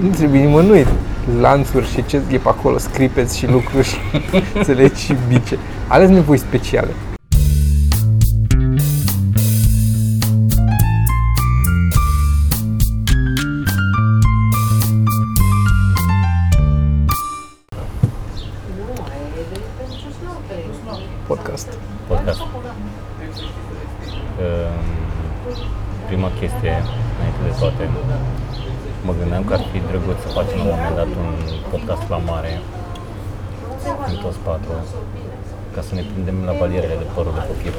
Nu trebuie nimănui lanțuri și ce e pe acolo, scripeți și lucruri și înțelegi și bice. Ales nevoi speciale. Să ne prindem la balierele de părul de pe piept.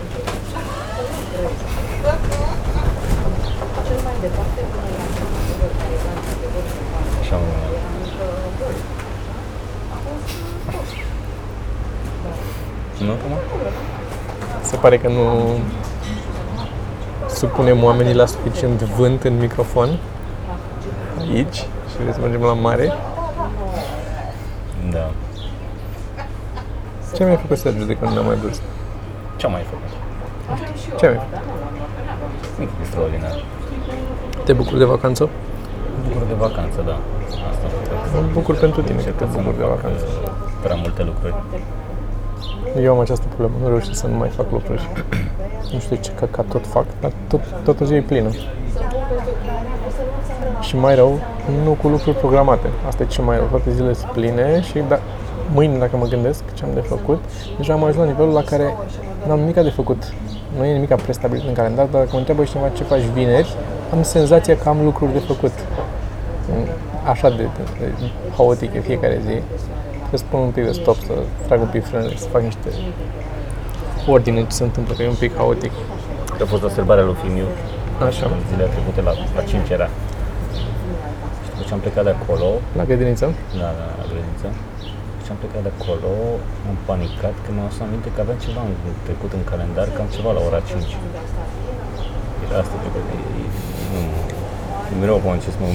Așa mă gândeam. Nu, acum? Se pare că nu supunem oamenii la suficient vânt în microfon aici și vrei să mergem la mare. Da. Ce mi-ai făcut, Sergiu, de când n-am mai văzut? Ce am mai făcut? Ce mi-ai făcut? Nimic extraordinar. Te bucuri de vacanță? Mă bucur de vacanță, da. Asta Mă bucur pentru tine că te să nu bucuri de fac vacanță. uh, prea multe lucruri. Eu am această problemă, nu reușesc să nu mai fac lucruri. Nu știu ce căcat tot fac, dar tot, toată ziua e plină. Și mai rău, nu cu lucruri programate. Asta e ce mai rău, toate zilele sunt pline și da, mâine, dacă mă gândesc ce am de făcut, deja am ajuns la nivelul la care n-am nimic de făcut. Nu e nimic prestabilit în calendar, dar dacă mă întreabă cineva ce faci vineri, am senzația că am lucruri de făcut. Așa de, de, de haotic e fiecare zi. Să spun un pic de stop, să trag un pic frânele, să fac niște ordine ce se întâmplă, că e un pic haotic. A fost o sărbare lui Fimiu Așa. în zilele trecute la, la 5 era. Și după ce am plecat de acolo, La grădiniță? la, la, la grădiniță, și am plecat de acolo, am panicat că mi-am să aminte că aveam ceva în trecut în calendar, că am ceva la ora 5. Era asta trecut. E, e, nu, mereu acum ce să mă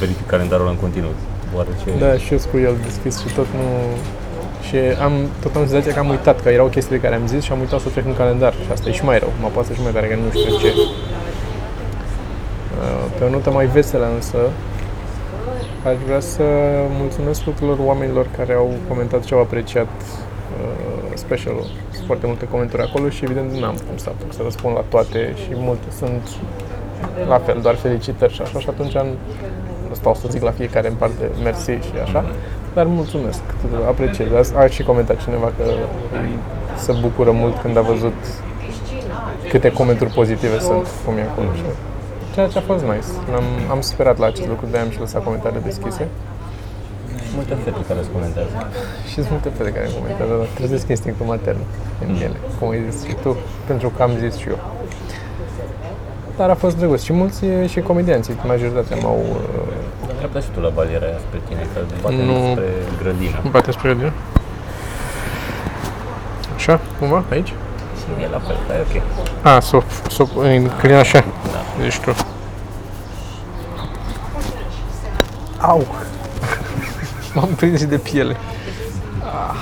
verific calendarul în continuu. Oare ce... Da, și eu sunt cu el deschis și tot nu... Și am, tot am senzația că am uitat, că erau chestii de care am zis și am uitat să trec în calendar. Și asta e și mai rău, mă apasă și mai tare, că nu știu ce. Uh, Pe o notă mai veselă însă, aș vrea să mulțumesc tuturor oamenilor care au comentat și au apreciat uh, specialul. Sunt foarte multe comentarii acolo și evident n-am cum să apuc să răspund la toate și multe sunt la fel, doar felicitări și așa și atunci am, stau să zic la fiecare în parte mersi și așa, dar mulțumesc, tuturor, apreciez. A, a și comentat cineva că îi se bucură mult când a văzut câte comentarii pozitive sunt, cum e acolo. Și ceea ce a fost nice. Am, am sperat la acest lucru, de-aia am și lăsat comentarii deschise. Multe fete care îți comentează. Și sunt multe fete care comentează, dar trezesc instinctul matern în ele, cum ai zis și tu, pentru că am zis și eu. Dar a fost drăguț și mulți e, și comedianții, majoritatea m-au uh, Dreapta și tu la baliera aia spre tine, că bate Nu. spre grădină. bate spre grădină. Așa, cumva, aici? E la fel, dar e ok. A, s-o, s-o înclin așa. Da. Deci tu. Au! M-am prins și de piele. Ah.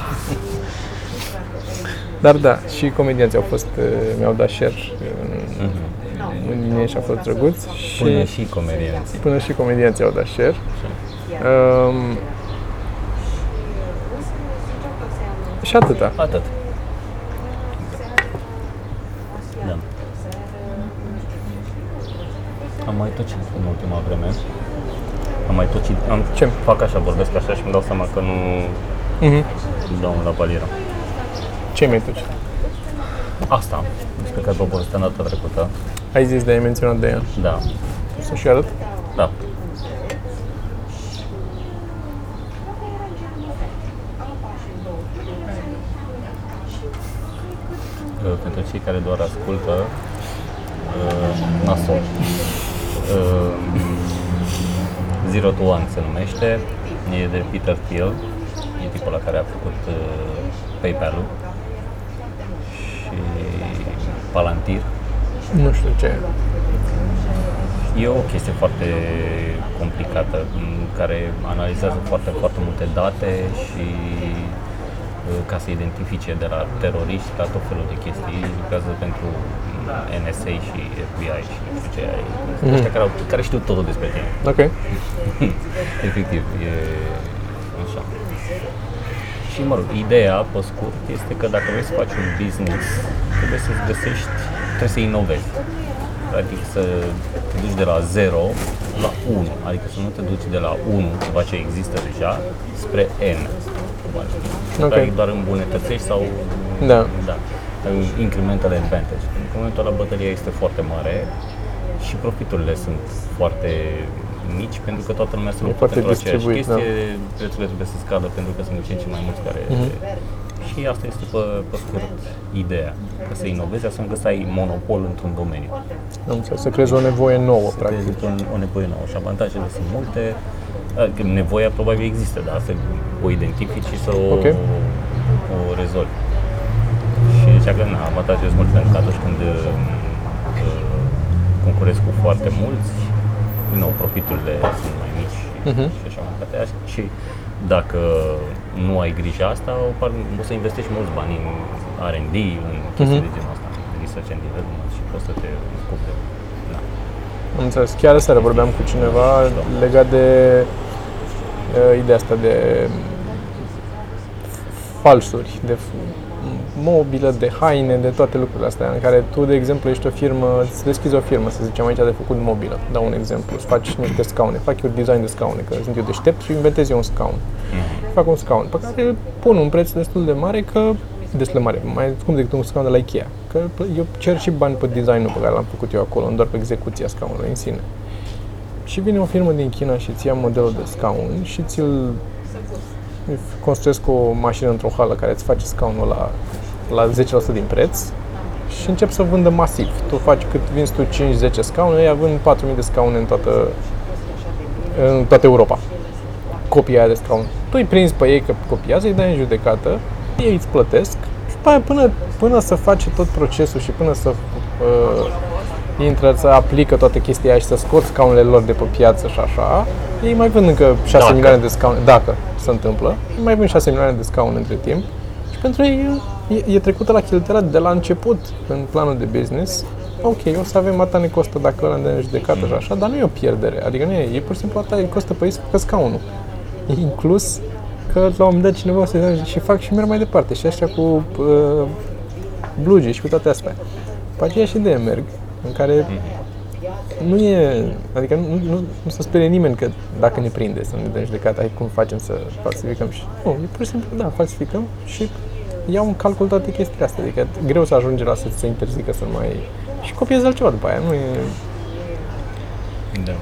Dar da, și comedianții au fost, uh, mi-au dat share în, în mine și a fost drăguț. Și Până și comedianții. până și comedianții au dat share. Um, și atâta. Atât. Da. Am mai tocit în ultima vreme. Am mai tocit. Am, Ce? Fac așa, vorbesc așa și îmi dau seama că nu Mhm. dau la palieră. Ce mi-ai tu? Asta am. Despre care vă povesteam data trecută. Ai zis de ai menționat de ea. Da. Să-și arăt? Da. Uh, Pentru cei care doar ascultă, uh, nasol. Uh, Zero to One se numește, e de Peter Thiel, e tipul la care a făcut uh, PayPal-ul și Palantir. Nu știu ce. E o chestie foarte complicată în care analizează foarte, foarte multe date și uh, ca să identifice de la teroriști la tot felul de chestii, lucrează pentru NSA și FBI și nu știu ce ai. Mm-hmm. Ăștia care, au, care știu totul despre tine. Ok. Efectiv, e așa. Și mă rog, ideea, pe scurt, este că dacă vrei să faci un business, trebuie să-ți găsești, trebuie să inovezi. Adică să te duci de la 0 la 1, adică să nu te duci de la 1, ceva ce există deja, spre N. Ok. Okay. doar îmbunătățești sau Da. da, ai un incremental advantage. În momentul ăla bătălia este foarte mare și profiturile sunt foarte mici pentru că toată lumea se luptă foarte pentru aceeași distribuit, chestie, prețurile trebuie să scadă pentru că sunt din ce în ce mai mulți care... Mhm. Și asta este pe, pe scurt ideea, că să inovezi, asta încă să ai monopol într-un domeniu. Am înțeles. Să creezi o nevoie nouă, practic. Practic. Un, o nevoie nouă și avantajele sunt multe. Adică Nevoia probabil există, dar să o identifici și să o, Ok. o rezolvi. Și zicea că na, avantajele sunt multe, pentru că atunci când uh, concurezi cu foarte mulți, din nou, profiturile sunt mai mici Mhm. și așa mai departe. Și dacă nu ai grijă asta, o, par, o să investești mulți bani în R&D, în chestii Mhm. de genul ăsta, research and development și poți să te ocupi de... Da. Am înțeles. Chiar seara vorbeam cu cineva legat de uh, ideea asta de falsuri, de f- mobilă, de haine, de toate lucrurile astea, în care tu, de exemplu, ești o firmă, îți deschizi o firmă, să zicem aici, de făcut mobilă, dau un exemplu, îți faci niște scaune, fac eu design de scaune, că sunt eu deștept și inventez eu un scaun. Fac un scaun. Pe care îl pun un preț destul de mare, că destul de mare, mai scump decât un scaun de la Ikea, că eu cer și bani pe designul pe care l-am făcut eu acolo, nu doar pe execuția scaunului în sine. Și vine o firmă din China și îți ia modelul de scaun și ți-l construiesc o mașină într-o hală care îți face scaunul la, la 10% din preț și încep să vândă masiv. Tu faci cât vinzi tu 5-10 scaune, ei vând 4.000 de scaune în toată, în toată Europa. Copia aia de scaun. Tu îi prinzi pe ei că copiază, îi dai în judecată, ei îți plătesc și după aia până, până să faci tot procesul și până să uh, intră, să aplică toată chestia aia și să scoți scaunele lor de pe piață și așa, ei mai vând încă 6 Dacă. milioane de scaune, dacă se întâmplă, ei mai vând 6 milioane de scaune între timp și pentru ei e, e trecută la cheltuiala de la început în planul de business. Ok, o să avem atâta ne costă dacă ăla ne dă în judecată și așa, dar nu e o pierdere. Adică nu e, e pur și simplu atâta îi costă pe ei să facă scaunul. E inclus că la un moment dat cineva o să zică și fac și merg mai departe. Și așa cu uh, blugi și cu toate astea. Pe aceeași idee merg, în care nu e, adică nu, nu, nu se sperie nimeni că dacă ne prinde să ne dăm judecată, hai cum facem să falsificăm? Și nu, e pur și simplu, da, falsificăm și iau în calcul toate chestiile astea, adică greu să ajunge la să se interzică să nu mai și copiezi altceva după aia, nu e, Da.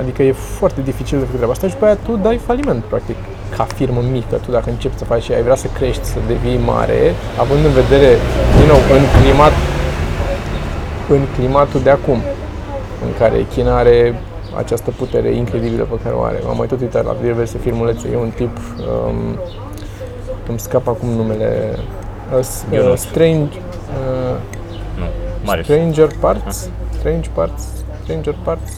adică e foarte dificil de făcut treaba asta și după aia tu dai faliment, practic, ca firmă mică, tu dacă începi să faci și ai vrea să crești, să devii mare, având în vedere, din nou, în climat, în climatul de acum, în care China are această putere incredibilă pe care o are. M-am mai tot uitat la diverse filmulețe. E un tip, um, îmi scap acum numele, uh, s- Eu nu uh, știu. Strange, uh, Nu. Marius. Stranger Parts, Strange Parts, Stranger Parts,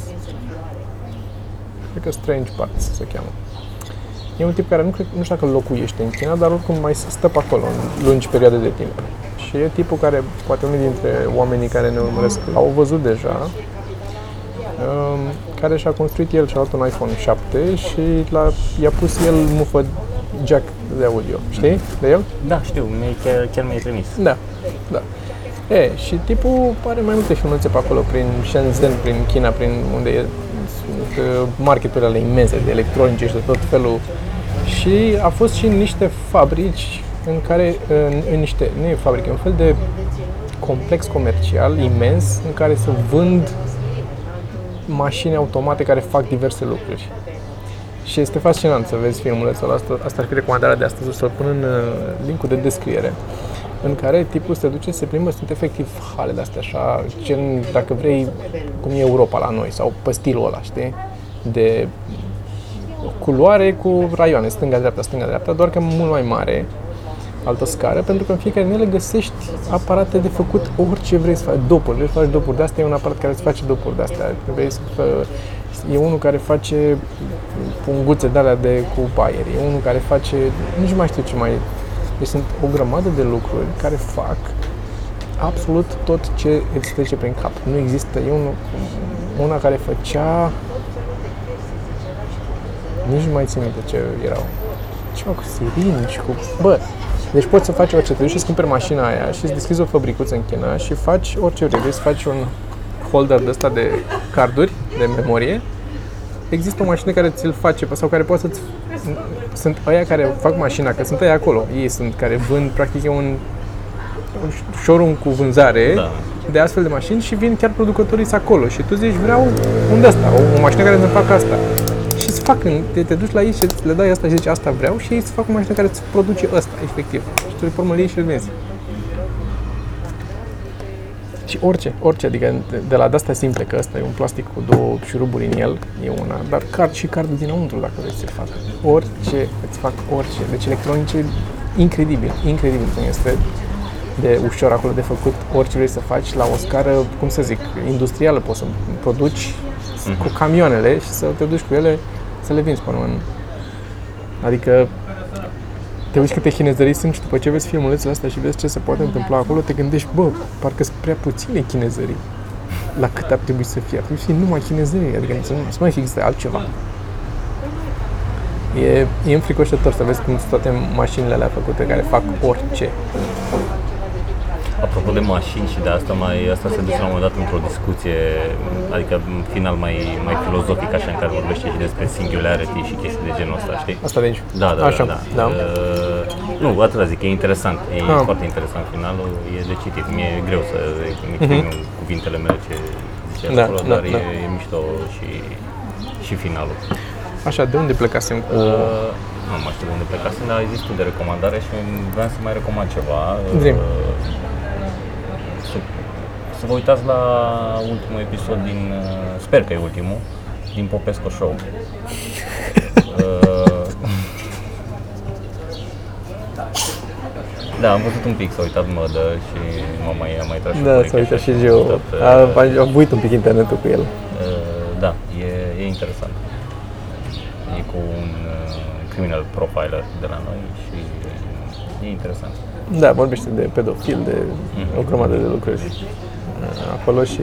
cred că Strange Parts se cheamă. E un tip care nu, cred, nu știu dacă locuiește în China, dar oricum mai stă pe acolo în lungi perioade de timp. Și e tipul care, poate unii dintre oamenii care ne urmăresc au văzut deja, um, care și-a construit el și-a luat un iPhone 7 și l-a, i-a pus el mufă jack de audio. Știi de el? Da, știu, mi chiar, chiar mi-ai trimis. Da, da. E, și tipul are mai multe filmulețe pe acolo, prin Shenzhen, prin China, prin unde e, sunt uh, marketurile ale imense de electronice și de tot felul. Și a fost și în niște fabrici în care, în, în niște, nu e fabrică, e un fel de complex comercial imens în care se vând mașini automate care fac diverse lucruri. Și este fascinant să vezi filmulețul ăsta. Asta ar fi recomandarea de astăzi, o să-l pun în uh, linkul de descriere în care tipul se duce, se plimbă, sunt efectiv hale de astea așa, gen, dacă vrei, cum e Europa la noi, sau pe stilul ăla, știi? De culoare cu raioane, stânga-dreapta, stânga-dreapta, doar că mult mai mare, altă scară, pentru că în fiecare din ele găsești aparate de făcut orice vrei să faci, dopuri, vrei să faci dopuri de astea, e un aparat care îți face dopuri de astea, vrei să fă, e unul care face punguțe de alea de cu aer, e unul care face, nici nu mai știu ce mai deci sunt o grămadă de lucruri care fac absolut tot ce îți trece prin cap. Nu există. E un, una care făcea... Nici nu mai țin minte ce erau. Ceva cu sirini și cu... Bă, deci poți să faci orice. Te duci și cumperi mașina aia și îți deschizi o fabricuță în China și faci orice vrei. Vrei să faci un holder de ăsta de carduri, de memorie. Există o mașină care ți-l face sau care poate să-ți... Sunt aia care fac mașina, că sunt aia acolo. Ei sunt care vând, practic e un un showroom cu vânzare Da. de astfel de mașini și vin chiar producătorii să acolo și tu zici vreau un de asta, o, o mașină care să facă asta. Și îți fac, în- te, te duci la ei și le dai asta și zici asta vreau și ei îți fac o mașină care îți produce asta, efectiv. Și tu le formă iei și îl vinzi. Și orice, orice, adică de- de la de-asta simple, că ăsta e un plastic cu două șuruburi în el, e una, dar card și cardul dinăuntru dacă vrei să-l facă. Orice, îți fac orice. Deci electronice, incredibil, incredibil cum este de ușor acolo de făcut orice vrei să faci la o scară, cum să zic, industrială, poți să produci cu camioanele și să te duci cu ele să le vinzi până în... Adică te uiți câte chinezării sunt și după ce vezi filmulețul astea și vezi ce se poate întâmpla acolo, te gândești, bă, parcă sunt prea puține chinezării la cât ar trebui să fie. Ar trebui să fie numai chinezării, adică să nu, să nu mai existe altceva. E, e înfricoșător să vezi cum sunt toate mașinile alea făcute care fac orice. Apropo de mașini și de asta, mai, asta se duce la un moment dat într-o discuție, adică în final mai, mai filozofic, așa, în care vorbește și despre singularity și chestii de genul ăsta, știi? Asta de aici. Da, da, Așa, da. da. Uh, nu, atât zic, e interesant, e Ah. foarte interesant finalul, e de citit. Mi-e greu să exprim în cuvintele mele ce zice Mhm. Da, acolo, da, dar da. E, e mișto și, și finalul. Așa, de unde plecasem cu... Uh, nu mai știu de unde plecasem, dar ai zis tu de recomandare și vreau să mai recomand ceva. Zi. Uh, să, să vă uitați la ultimul episod din, uh, sper că e ultimul, din Popescu Show. Uh, Da, am văzut un pic, s-a uitat mădă și m-am mai, am mai tras și o Da, ureche s-a uitat așa și am eu. uitat, uh, A, a, a buit un pic internetul cu el. Uh, da, e, e interesant. E cu un uh, criminal profiler de la noi și e interesant. Da, vorbește de pedofil, de Mhm. o grămadă de lucruri uh, acolo și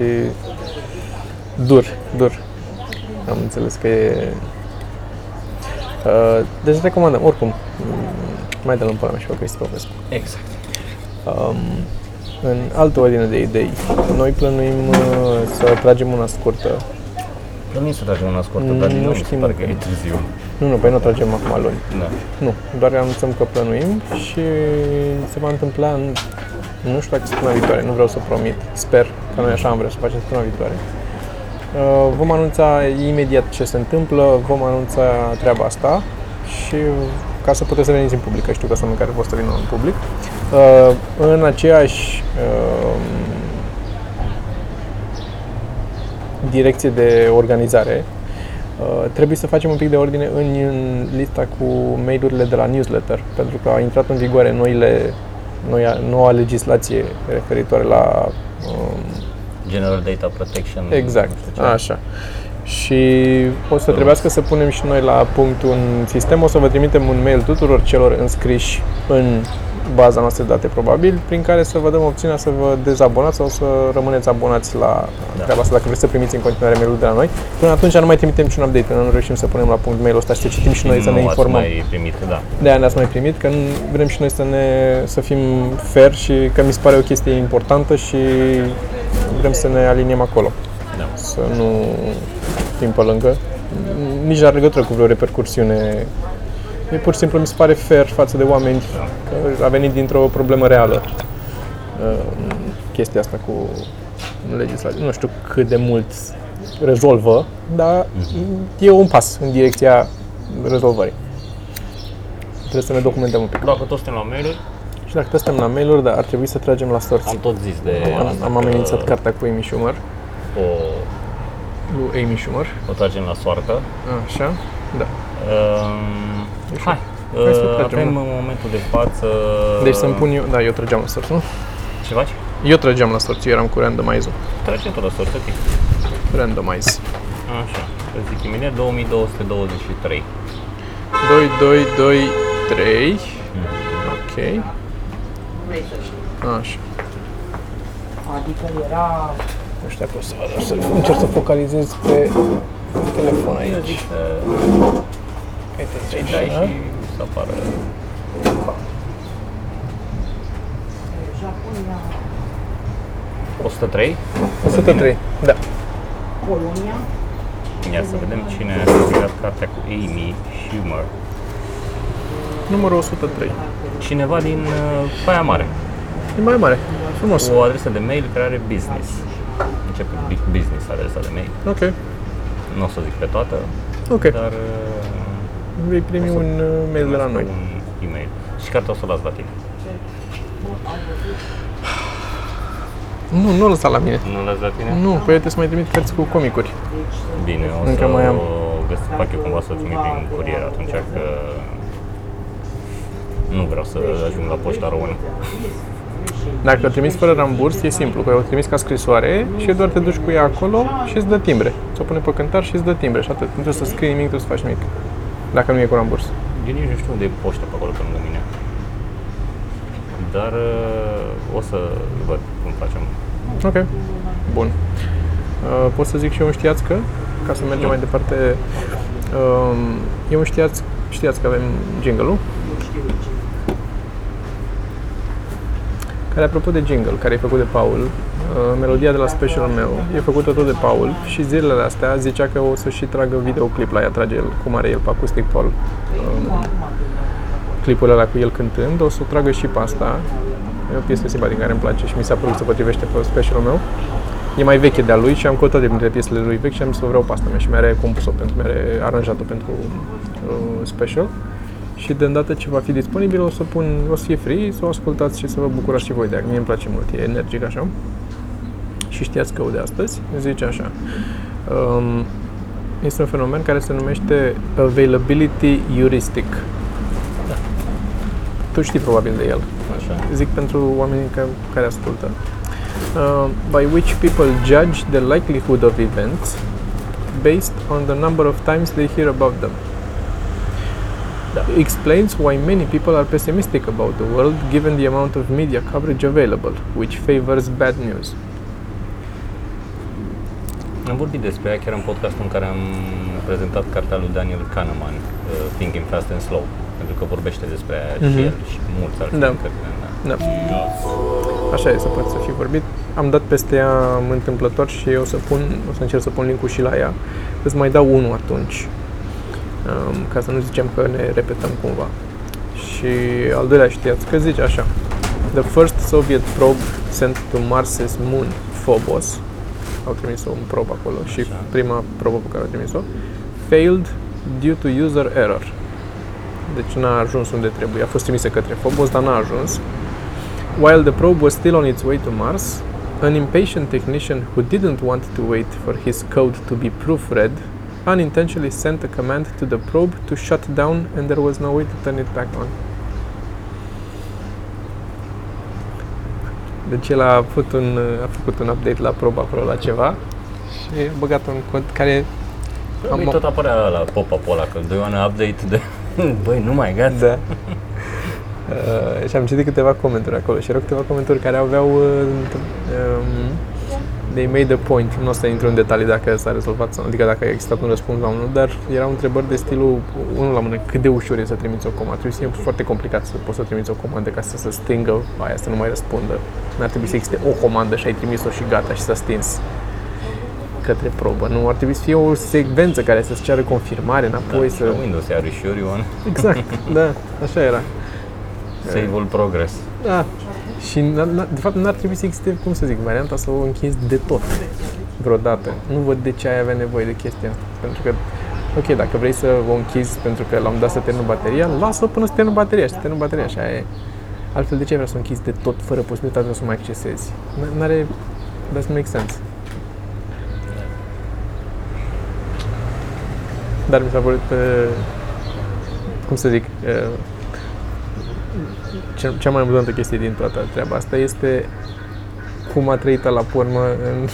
dur, dur. Am înțeles că e... Uh, deci recomandăm, oricum, mm, mai dă-l în pula mea și pe Cristi Popescu. Exact. Um, în altă ordine de idei, noi plănuim uh, să tragem una scurtă. Plănuim să tragem una scurtă, dar din Nu nou mi se știm pare că încă. e târziu. Nu, nu, păi nu o tragem acum luni. Da. Nu, doar anunțăm că plănuim și se va întâmpla în, nu știu dacă săptămâna viitoare, nu vreau să promit. Sper că noi așa am vrea să facem săptămâna viitoare. Uh, Vom anunța imediat ce se întâmplă, vom anunța treaba asta și ca să puteți să veniți în public, că știu că sunt în care vor să vină în public. Uh, În aceeași uh, direcție de organizare, Uh, trebuie să facem un pic de ordine în, în lista cu mailurile de la newsletter, pentru că a intrat în vigoare noile, noua, noua legislație referitoare la um, General Data Protection. Exact, nu știu ce. așa. Și o să trebuiască să punem și noi la punct un sistem, o să vă trimitem un mail tuturor celor înscriși în baza noastră de date probabil, prin care să vă dăm opțiunea să vă dezabonați sau să rămâneți abonați la Da. treaba asta dacă vreți să primiți în continuare mail de la noi. Până atunci nu mai trimitem niciun update, până nu reușim să punem la punct mail-ul ăsta și să citim și noi să nu ne ați informăm. mai primit, da. De aia ne-ați mai primit, că nu- vrem și noi să, ne, să fim fair și că mi se pare o chestie importantă și vrem să ne aliniem acolo da. să nu fim pe lângă. Nici nu are legătură cu vreo repercursiune. E pur și simplu mi se pare fair față de oameni că a venit dintr-o problemă reală uh, chestia asta cu legislație. Nu știu cât de mult rezolvă, dar e un pas în direcția rezolvării. Trebuie să ne documentăm un pic. Dacă toți suntem la mail Și dacă tot suntem la mail-uri, dar ar trebui să tragem la sorți. am tot zis de Am, asta am că amenințat cartea cu Amy Schumer, o, lui Amy Schumer. o tragem la soartă. Așa, da. Um, hai, Hai să uh, tragem, avem da. în momentul de față... Deci să-mi pun eu, da, eu trăgeam la sorți, nu? Ce faci? Eu trăgeam la sorți, eu eram cu randomize-ul. Trage tot la sortă, ok. Randomize. Așa, îți zic imediat 2223. 2, 2, 2, 3. Ok. Așa. Adică era... Nu știu dacă o să văd, o să încerc să focalizez pe telefon Eu aici. zic să Uite, să-i aici, dai da? și să apară. Japonia, 103? 103, da. Polonia, Ia să vedem cine a publicat cartea cu Amy Schumer. Numărul 103. Cineva din uh, Baia Mare. E mai mare. Frumos. O adresă de mail care are business. Începe cu big business adresa de mail. Ok. Nu o să zic pe toată, Ok. dar uh, Vei primi o să un uh, mail de la noi. Un e-mail. Și cartea o să o las la tine. Nu, nu lăsa la mine. Nu las la tine? Nu, păi eu trebuie să mai trimit cărți cu comicuri. Bine, o Încă să mai am. găsesc, fac eu cumva să o trimit prin curier atunci că nu vreau să ajung la poșta română. Dacă o trimiți fără ramburs, e simplu, că o trimis ca scrisoare și doar te duci cu ea acolo și îți dă timbre. Ți-o pune pe cântar și îți dă timbre și atât. Nu trebuie să scrii nimic, nu trebuie să faci nimic. Dacă nu e cu ramburs. Eu nici nu știu unde e poșta pe acolo pe lângă mine. Dar uh, o să văd cum facem. Ok. Bun. Uh, pot să zic și eu un știați că, ca să mergem mai departe. Um, e un știați, știați că avem jingle-ul. Care, apropo de jingle, care e făcut de Paul, uh, melodia de la specialul meu e făcută tot de Paul și zilele astea zicea că o să și tragă videoclip la ea, trage el, cum are el pe Acoustic Paul. Um, clipul ăla cu el cântând, o să o tragă și pe asta. E o piesă simpatică care îmi place și mi s-a părut că se potrivește pe specialul meu. E mai veche de-a lui și am căutat de printre piesele lui vechi și am zis să o vreau pe asta mea și mi-are compus-o pentru, mi-are aranjat-o pentru uh, special. Și de îndată ce va fi disponibil o să pun, o să fie free, să o ascultați și să vă bucurați și voi de ea. Mie îmi place mult, e energic așa. Și știați că de astăzi zice așa. Um, este un fenomen care se numește availability heuristic. Tu știi probabil de el Așa. zic pentru oamenii ca, care ascultă. Uh, by which people judge the likelihood of events based on the number of times they hear about them. Da. Explains why many people are pessimistic about the world given the amount of media coverage available, which favors bad news. Am vorbit despre ea chiar în podcastul în care am prezentat cartea lui Daniel Kahneman, uh, Thinking Fast and Slow, pentru că vorbește despre aia și Mhm. el și mulți alții Da. din cărțile mea. Da. Așa e, să poate să fi vorbit. Am dat peste ea întâmplător și o să pun, o să încerc să pun link și la ea. Îți mai dau unul atunci, um, ca să nu zicem că ne repetăm cumva. Și al doilea știați că zice așa. The first Soviet probe sent to Mars's moon, Phobos, au trimis un probe acolo și Așa. prima probă pe care au trimis-o, failed due to user error. Deci n-a ajuns unde trebuie. A fost trimisă către Phobos, dar n-a ajuns. While the probe was still on its way to Mars, an impatient technician who didn't want to wait for his code to be proofread unintentionally sent a command to the probe to shut down and there was no way to turn it back on. Deci el a făcut un, a făcut un update la probe acolo la ceva și a băgat un cod care Am tot apărea la pop-up ăla, că do you want update de... Băi, nu mai gata. Da. Uh, și am citit câteva comentarii acolo și erau câteva comentarii care aveau uh, um, they made a point. Nu o să intru în detalii dacă s-a rezolvat sau adică dacă a existat un răspuns la unul, dar erau întrebări de stilul unul la mână, cât de ușor e să trimiți o comandă. Trebuie să fie foarte complicat să poți să trimiți o comandă ca să se stingă aia să nu mai răspundă. N-ar trebui să existe o comandă și ai trimis-o și gata și s-a stins către probă. Nu, ar trebui să fie o secvență care să-ți ceară confirmare înapoi, să... La Windows are sure you want Exact, da, așa era. save all progress. Da. Și n- n- de fapt n-ar trebui să existe, cum să zic, varianta să o închizi de tot vreodată. Nu văd de ce ai avea nevoie de chestia asta. Pentru că, ok, dacă vrei să o închizi pentru că l-am dat să termină bateria, lasă-o până să termină bateria și să termină bateria și aia e. Altfel, de ce ai vrea să o închizi de tot, fără posibilitatea să o mai accesezi? N- N-are, doesn't make sense. Dar mi s-a părut, uh, cum să zic, uh, cea, cea mai amuzantă chestie din toată treaba asta este cum a trăit la urmă în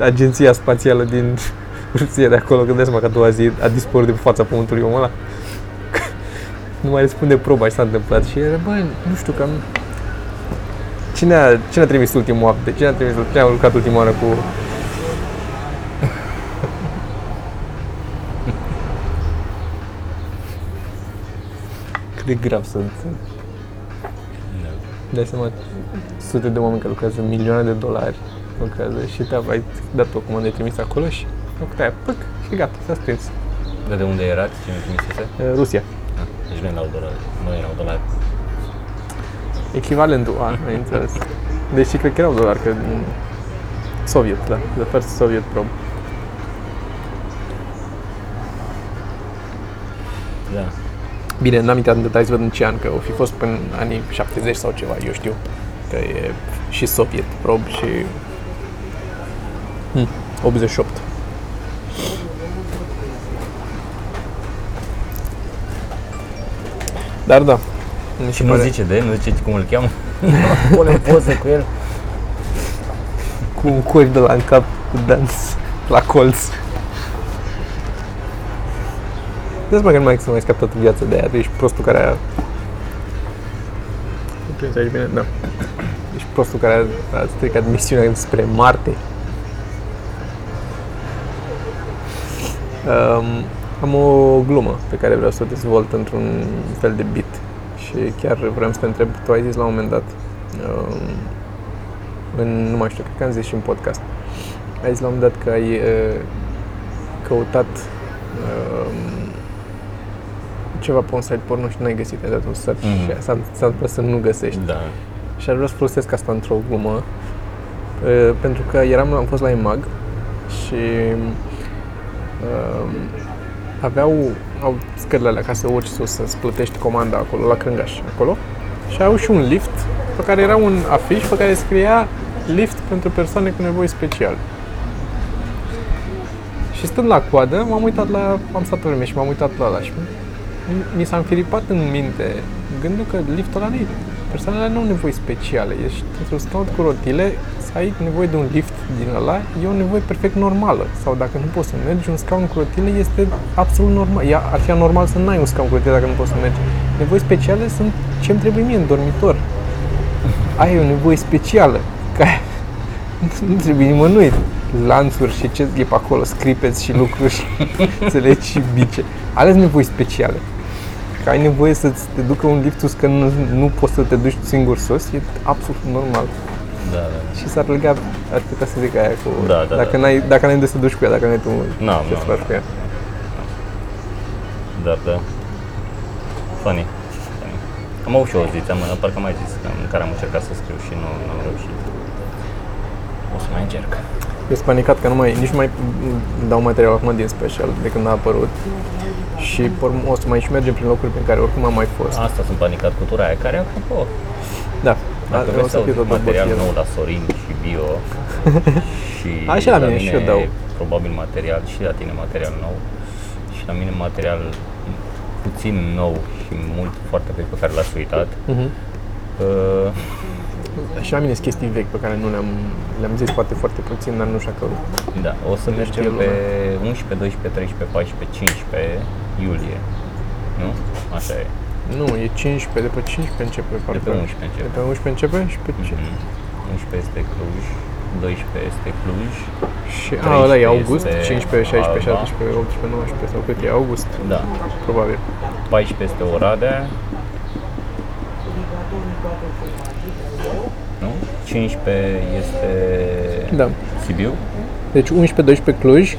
agenția spațială din Rusia de acolo, când seama că a doua zi a dispărut de pe fața pământului omul ăla. nu mai răspunde proba și s-a întâmplat și era, bă, nu știu, cam Cine a, cine a trimis ultimul update? Cine a trimis, cine a lucrat ultima oară cu... de grav sunt. Da. Dai seama, sute de oameni care lucrează, milioane de dolari lucrează și te ai dat o comandă, ai trimis acolo și au făcut aia, păc, și gata, s-a scris. Dar de unde erați? Cine trimisese? Uh, Rusia. Ah, deci nu erau dolari. Nu erau dolari. Echivalentul, a, ai înțeles. Deși cred că erau dolari, că mm, Soviet, da, the first Soviet probe. Da. Bine, n-am intrat în detalii să văd în ce an, că o fi fost până în anii 70 sau ceva, eu știu. Că e și Soviet probe și... Hmm, 88. Dar da, mi Și se nu pare zice de, nu zice cum îl cheamă? Pune poze cu el. cu un cuir de la în cap, cu dans la colț. Dă că nu mai să mai scap toată viața de aia, tu ești prostul care a... Prins aici bine? Da. Ești prostul care a, a stricat misiunea spre Marte. Um, am o glumă pe care vreau să o dezvolt într-un fel de bit și chiar vreau să te întreb, tu ai zis la un moment dat, um, în, nu mai știu, cred că am zis și în podcast, ai zis la un moment dat că ai uh, căutat um, ceva pe un site porno și n-ai găsit, ai dat un search Mhm. și s-a, s-a întâmplat să nu găsești. Da. Și ar vrea să folosesc asta într-o glumă, uh, pentru că eram, am fost la EMAG și uh, aveau au scările alea ca să urci sus, să-ți plătești comanda acolo, la Crângaș, acolo. Și au și un lift pe care era un afiș pe care scria lift pentru persoane cu nevoi speciale. Și stând la coadă, m-am uitat la, am stat o vreme și m-am uitat la ăla și mi- mi s-a înfiripat în minte gândul că liftul ăla nu e- persoanele nu au nevoi speciale. Ești într-un scaun cu rotile, să ai nevoie de un lift din ăla, e o nevoie perfect normală. Sau dacă nu poți să mergi, un scaun cu rotile este absolut normal. Ea, ar fi anormal să n-ai un scaun cu rotile dacă nu poți să mergi. Nevoi speciale sunt ce-mi trebuie mie în dormitor. Ai o nevoie specială. Care nu trebuie nimănui lanțuri și ce e pe acolo, scripeți și lucruri și înțelegi și bice. Ales nevoi speciale. Că ai nevoie să te ducă un lift sus că nu, nu poți să te duci singur sus, e absolut normal. Da, da. Și s-ar lega, ar putea să zic aia cu... Da, da, dacă, da. N-ai, dacă n-ai unde să te duci cu ea, dacă n-ai tu Nu, ce nu, să faci cu ea. Dar da. Funny. Funny. Am avut și o zi, am, parcă am mai zis, în care am încercat să scriu și nu, nu am reușit. O să mai încerc. Eu sunt panicat că nu mai, nici nu mai dau material acum din special de când a apărut. Și pe urmă o să mai și mergem prin locuri prin care oricum am mai fost. Asta sunt panicat cu tura aia, care apropo, Da. dacă o vreți să să fie auziți tot material material nou la Sorin și Bio și Așa la mine, mine și eu dau. probabil material și la tine material nou și la mine material puțin nou și mult foarte vechi pe care l-ați uitat. Mhm. Uh, Și la mine sunt chestii vechi pe care nu le-am, le-am zis poate foarte puțin, dar nu știu că Da, o să mergem știe pe 11, 12, 13, 14, 15 iulie. Nu? Așa e. Nu, e 15, de pe 15 începe De parcă. pe 11 începe. De pe 11 începe și pe ce? Mhm. 11 este Cluj, 12 este Cluj, Și a, ăla e 13 august, este 15, 16, Alba. 17, 18, 19 sau cât e august, da. probabil. 14 este Oradea, nu? 15 este Da. Sibiu, Deci 11, 12 Cluj,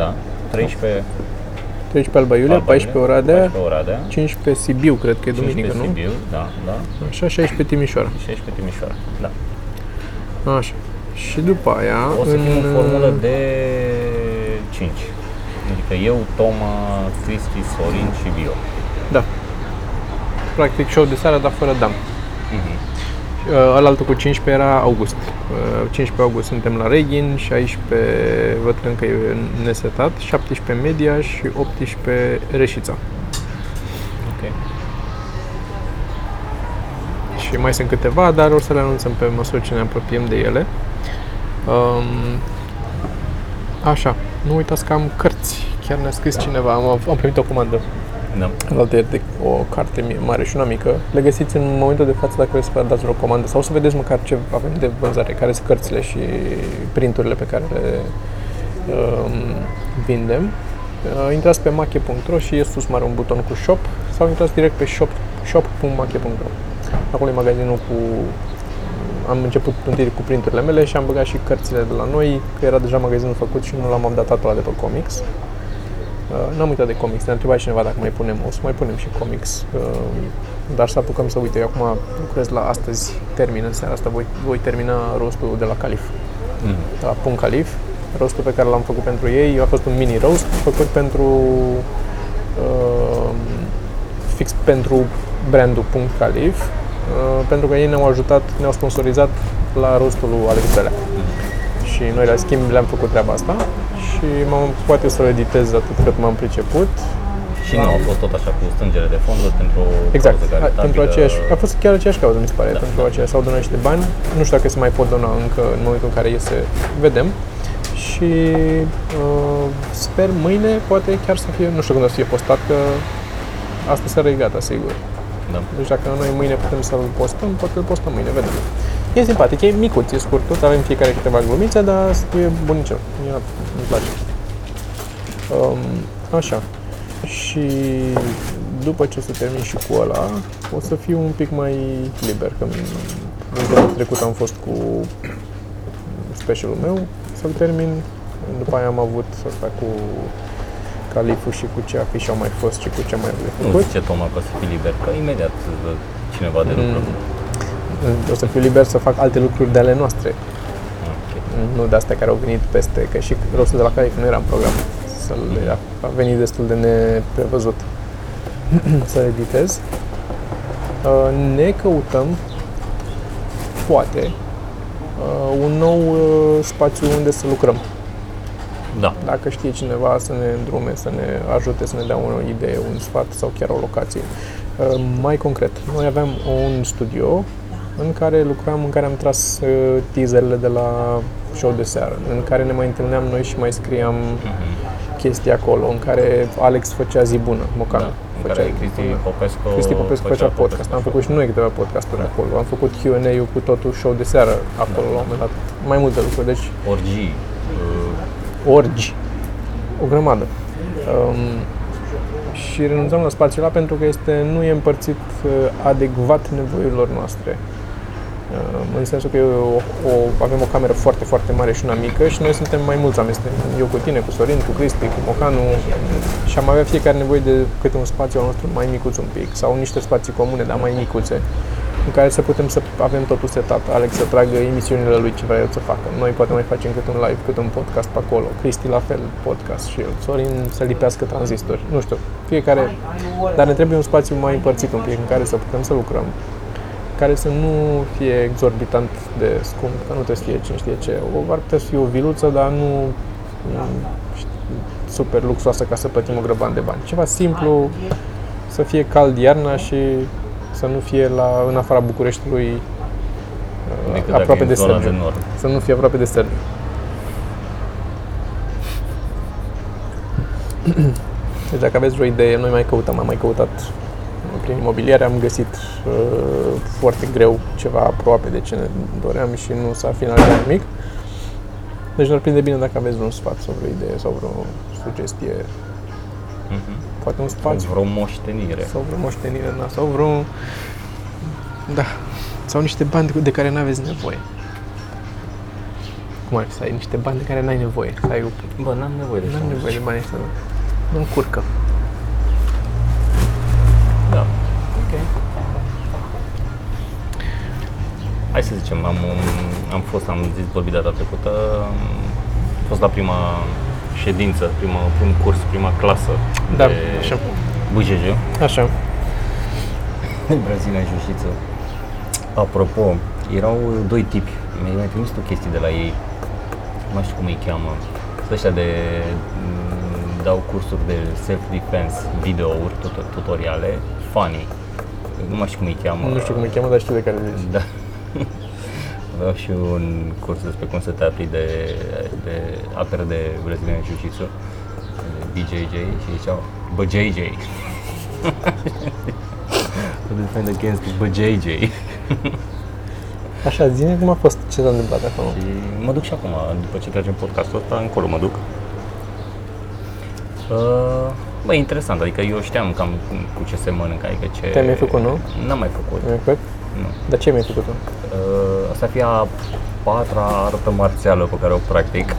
da. 13 13 Alba Iulia, Alba 14 Iulia, Oradea, 14 Oradea, 15 Sibiu, cred că e 15 duminică, nu? Sibiu, da, da. Așa, 16 Timișoara. 16 Timișoara, da. Așa. Și după aia, O să în, fim în formulă de 5. Adică eu, Toma, Cristi, Sorin și Bio. Da. Practic show de seară, dar fără dam. Mhm. Uh, Alaltul cu 15 era august. Uh, 15 august suntem la Reghin, 16 văd că încă e nesetat, 17 Media și 18 Reșița. Ok. Și mai sunt câteva, dar o să le anunțăm pe măsură ce ne apropiem de ele. Um, așa, nu uitați că am cărți. Chiar ne-a scris cineva, am, am primit o comandă Da. la de o carte mie- mare și una mică. Le găsiți în momentul de față dacă vreți să dați vreo comandă sau să vedeți măcar ce avem de vânzare, care sunt cărțile și printurile pe care le um, vindem. Uh, intrați pe mache.ro și e sus mare un buton cu shop sau intrați direct pe shop, shop.mache.ro Acolo e magazinul cu am început întâi cu printurile mele și am băgat și cărțile de la noi, că era deja magazinul făcut și nu l-am updatat ăla de pe comics. Uh, n-am uitat de comics, ne-a întrebat cineva dacă mai punem, o să mai punem și comics, uh, dar să apucăm să uite, eu acum lucrez la astăzi, termin în seara asta, voi, voi termina rostul de la Calif, Mm. de la Punct Calif, rostul pe care l-am făcut pentru ei, a fost un mini roast făcut pentru uh, fix pentru brandul Punct Calif, uh, pentru că ei ne-au ajutat, ne-au sponsorizat la rostul lui Alex Belea. Și noi la schimb le-am făcut treaba asta și m-am poate să-l editez atât cât m-am priceput. Și nu a fost tot așa cu strângere de fonduri pentru o Exact, cauză a, caritabilă. pentru aceeași, a fost chiar aceeași cauză, mi se pare, Da. pentru aceea s-au donat niște bani. Nu știu dacă se mai pot dona încă în momentul în care iese, vedem. Și uh, sper mâine, poate chiar să fie, nu știu când o să fie postat, că asta seara e gata, sigur. Da. Deci dacă noi mâine putem să-l postăm, poate îl postăm mâine, vedem. E simpatic, e micuț, e scurtut, avem fiecare câteva glumițe, dar e bunicel. Mie îmi place. Um, așa. Și după ce o să termin și cu ăla, o să fiu un pic mai liber, că în trecut am fost cu specialul meu, să-l termin. După aia am avut asta cu Califul și cu ce afiș au mai fost și cu ce mai avem Nu făcut. zice Toma că o să fii liber, că imediat îți dă cineva de lucru. Mm. O să fiu liber să fac alte lucruri de ale noastre, Ok. nu de astea care au venit peste, că și rostul de la Calif nu era în program. Să-l, a, a venit destul de neprevăzut să editez. Uh, Ne căutăm, poate, uh, un nou uh, spațiu unde să lucrăm. Da. Dacă știe cineva să ne îndrume, să ne ajute, să ne dea o idee, un sfat sau chiar o locație. Uh, Mai concret, noi aveam un studio în care lucram, în care am tras uh, teaserele de la show de seară, în care ne mai întâlneam noi și mai scriam chestii acolo, în care Alex făcea zi bună, Mocan. Da, în care Cristi Popescu, Cristi Popescu făcea podcast. Am făcut și noi câteva podcasturi acolo. Am făcut Q&A-ul cu totul show de seară acolo la un moment dat. Mai multe lucruri. Deci Orgii. uh, orgi, o grămadă. Um, și renunțăm la spațiul ăla pentru că este, nu e împărțit uh, adecvat nevoilor noastre. Um, în sensul că eu, o, avem o cameră foarte, foarte mare și una mică și noi suntem mai mulți oameni. Suntem eu cu tine, cu Sorin, cu Cristi, cu Mocanu și am avea fiecare nevoie de câte un spațiu al nostru mai micuț un pic sau niște spații comune, dar mai micuțe în care să putem să avem totul setat. Alex să tragă emisiunile lui ce vrea el să facă. Noi poate mai facem cât un live, cât un podcast pe acolo. Cristi la fel, podcast și el. Sorin să lipească tranzistori. Nu știu, fiecare... Dar ne trebuie un spațiu mai împărțit un pic în care să putem să lucrăm care să nu fie exorbitant de scump, că nu trebuie să fie cine știe ce. O, ar putea să fie o viluță, dar nu mm, știu, super luxoasă ca să plătim o grămadă de bani. Ceva simplu, să fie cald iarna și să nu fie la, în afara Bucureștiului uh, decât dacă aproape e de în zona Sergiu. de nord. Să nu fie aproape de Sergiu. Deci dacă aveți vreo idee, noi mai căutăm, am mai căutat prin imobiliare, am găsit uh, foarte greu ceva aproape de ce ne doream și nu s-a finalizat nimic. Deci ne-ar prinde bine dacă aveți vreun sfat sau vreo idee sau vreo sugestie, Mhm. poate un Sau spațiu vreo moștenire. sau vreo moștenire, na, sau vreo... Da, sau niște bani de care nu aveți nevoie. Cum ar fi să ai niște bani de care n-ai nevoie? Să ai o... Bă, n-am nevoie de N-am așa nevoie de bani ăștia, nu. Nu încurcă. Hai să zicem, am, am fost, am zis, vorbit data trecută, am fost la prima ședință, prima, prim curs, prima clasă Da, de așa. BJJ, Așa. Brazila Jiu-Jitsu. Apropo, erau doi tipi, mi-ai mai trimis tu chestii de la ei, nu știu cum îi cheamă, sunt ăștia de m, dau cursuri de self-defense, videouri, tut- tutoriale, funny, nu mai știu cum îi cheamă. Nu știu cum îi cheamă, dar știu de care zici. Da. Aveau și un curs despre cum să te apri de, de apere de Brazilian Jiu-Jitsu, de BJJ, și ziceau, bă, JJ. To defend against BJJ. Așa, zine cum a fost, ce s-a întâmplat acolo. Și mă duc și acum, după ce tragem podcastul ăsta, încolo mă duc. Uh, bă, e interesant, adică eu știam cam cum, cu ce se mănâncă, adică ce... Te-ai mai făcut, nu? N-am mai făcut. Mi-ai făcut? Nu. Dar ce mi-ai făcut tu? Uh, asta fie a patra artă marțială pe care o practic.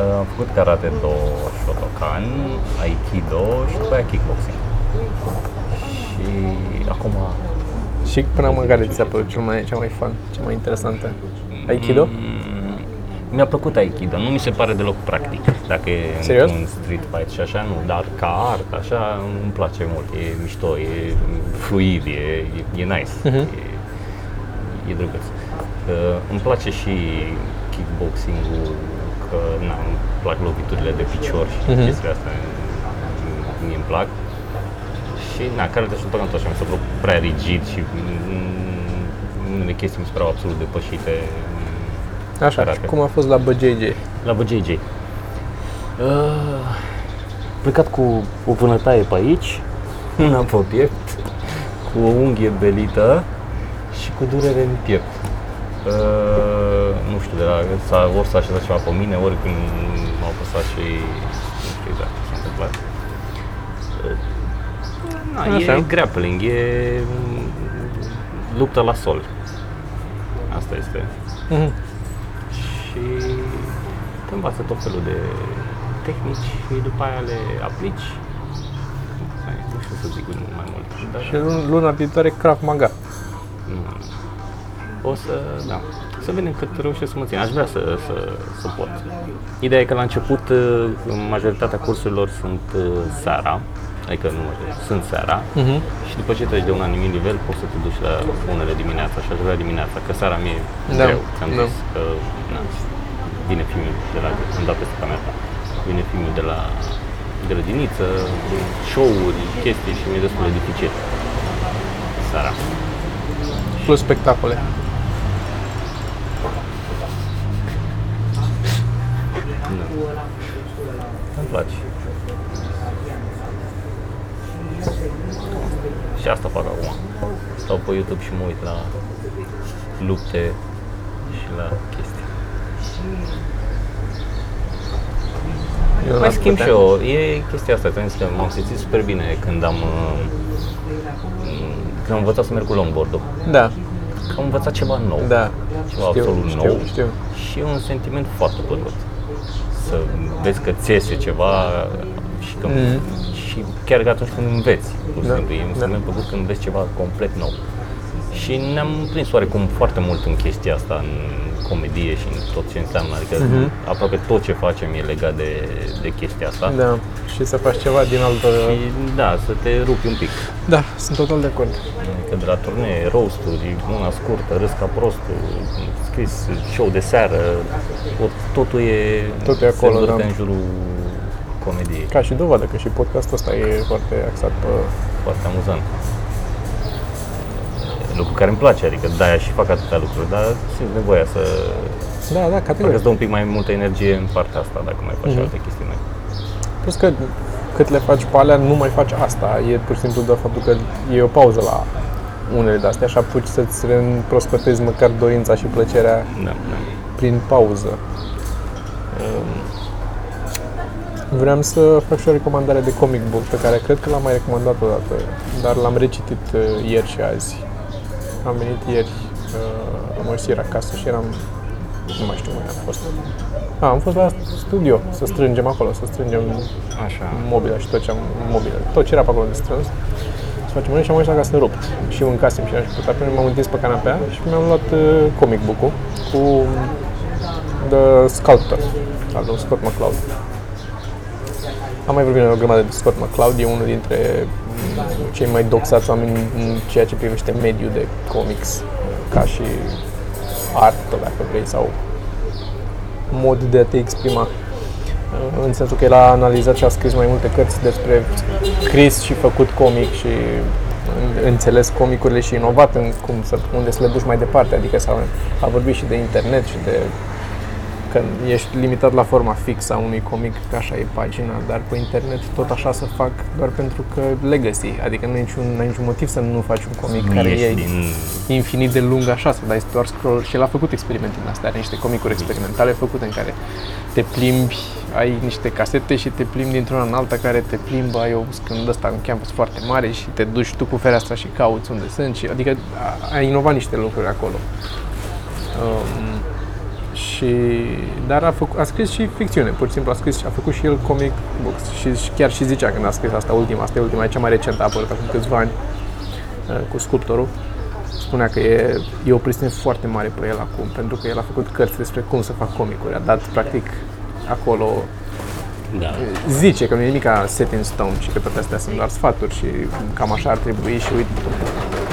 Uh, Am făcut karate do Shotokan, Aikido și după aia kickboxing. Și acum Și până acum care ți s-a părut cel mai, cea mai fun, cea mai interesantă? Aikido? Mm, Mi-a plăcut Aikido, nu mi se pare deloc practic, dacă e Serios? un street fight și așa, nu, dar ca art, așa, îmi place mult, e mișto, e fluid, e, e, e nice, Mhm. e, e drăguț. Uh, îmi place și kickboxing-ul, că na, îmi plac loviturile de picior și Mhm. chestiile astea, mie îmi plac. Și na, care de tot așa, mi s-a părut prea rigid și mm, unele chestii mi se păreau absolut depășite. Așa, Karate. și cum a fost la BJJ? La BJJ. Uh, plecat cu o vânătaie pe aici, una pe piept, cu o unghie belită și cu durere în piept. Uh, nu știu, de la, s-a, ori s-a așezat ceva pe mine, ori când m-au apăsat și nu știu exact ce s-a întâmplat. Uh, Na, Așa. e grappling, e mm, luptă la sol. Asta este Mhm. Și te învață tot felul de tehnici și după aia le aplici. Hai, Nu știu să zic mai mult, dar Și lun- luna viitoare Krav Maga. nu. o să, da, să vedem cât reușesc să mă țin. Aș vrea să, să, să pot. Ideea e că la început uh, majoritatea cursurilor sunt uh, seara, adică nu majoritatea, sunt seara Mhm. și după ce treci de un anumit nivel poți să te duci la unele dimineața și aș vrea dimineața, că seara mie e Da, greu. Ți-am da. zis că na, vine filmul de la, am dat peste camera, vine filmul de la grădiniță, show-uri, chestii și mi-e destul de dificil seara. Plus spectacole. Da. Îmi place. Și asta fac acum. Stau pe YouTube și mă uit la lupte și la chestii. Eu Mai n-aș schimb putea. și eu. E chestia asta, ți-am zis că m-am simțit super bine când am uh, când am învățat să merg cu longboard-ul. Da, Că am învățat ceva nou. da. Ceva știu, absolut știu, nou. știu. Și e un sentiment foarte plăcut. Să vezi că ți iese ceva și, că, Mhm. Și chiar că atunci când înveți, pur și Da, simplu, e un da. sentiment plăcut când înveți ceva complet nou. Și ne-am prins oarecum foarte mult în chestia asta, în comedie și în tot ce înseamnă. Adică Mhm. aproape tot ce facem e legat de, de chestia asta. Da, și să faci ceva din altă... Și da, să te rupi un pic. Da, sunt total de acord. Adică de la turnee, roasturi, una scurtă, râs ca prostul, scris, show de seară, tot- totul e, Totul e acolo, se învârte da. în jurul comediei. Ca și dovadă că și podcastul ăsta e foarte axat pe... Foarte amuzant. Lucru care îmi place, adică de-aia și fac atâtea lucruri, dar simt nevoia să Da, da, parcă categoric. îți dă un pic mai multă energie în partea asta, dacă mai faci Mhm. alte chestii noi. Plus că cât le faci pe alea, nu mai faci asta. E pur și simplu doar faptul că e o pauză la unele de astea și apuci să-ți reîmprospătezi măcar dorința și plăcerea Da, da. prin pauză. Um, Vreau să fac și o recomandare de comic book pe care cred că l-am mai recomandat odată, dar l-am recitit uh, ieri și azi. Am venit ieri, uh, am ajuns ieri acasă și eram, nu mai știu unde am fost. A, am fost la studio să strângem acolo, să strângem Așa. mobila și tot ce am mobile, tot ce era pe acolo de strâns. Să facem mâine și am ajuns acasă rupt. Și mâncasem și am făcut apoi m-am întins pe canapea și mi-am luat uh, comic book-ul cu The Sculptor al lui Scott McCloud. Am mai vorbit o grămadă de Scott McCloud, e unul dintre mm, cei mai doxați oameni în ceea ce privește mediul de comics, ca și artă, dacă vrei, sau mod de a te exprima. În sensul că el a analizat și a scris mai multe cărți despre scris și făcut comic și în- înțeles comicurile și inovat în cum să, unde să le duci mai departe. Adică s-a, a vorbit și de internet și de că ești limitat la forma fixă a unui comic, că așa e pagina, dar pe internet tot așa să fac doar pentru că legacy, adică nu ai niciun, n-ai niciun motiv să nu faci un comic Nu care ieși e din... infinit de lung așa, să dai doar scroll. Și el a făcut experimente din astea, are niște comicuri experimentale făcute în care te plimbi, ai niște casete și te plimbi dintr-una în alta care te plimbă, ai o scând ăsta, un campus foarte mare și te duci tu cu fereastra și cauți unde sunt și, adică a, a inovat niște lucruri acolo. Um, și, dar a, făcut, a scris și ficțiune, pur și simplu a scris, a făcut și el comic books și, și chiar și zicea când a scris asta ultima, asta e ultima, e cea mai recentă, a apărut acum câțiva ani uh, cu sculptorul. Spunea că e, e o presiune foarte mare pe el acum, pentru că el a făcut cărți despre cum să fac comicuri, a dat practic acolo Da. zice că nu e nimic set in stone și că toate astea sunt doar sfaturi și cam așa ar trebui și uite,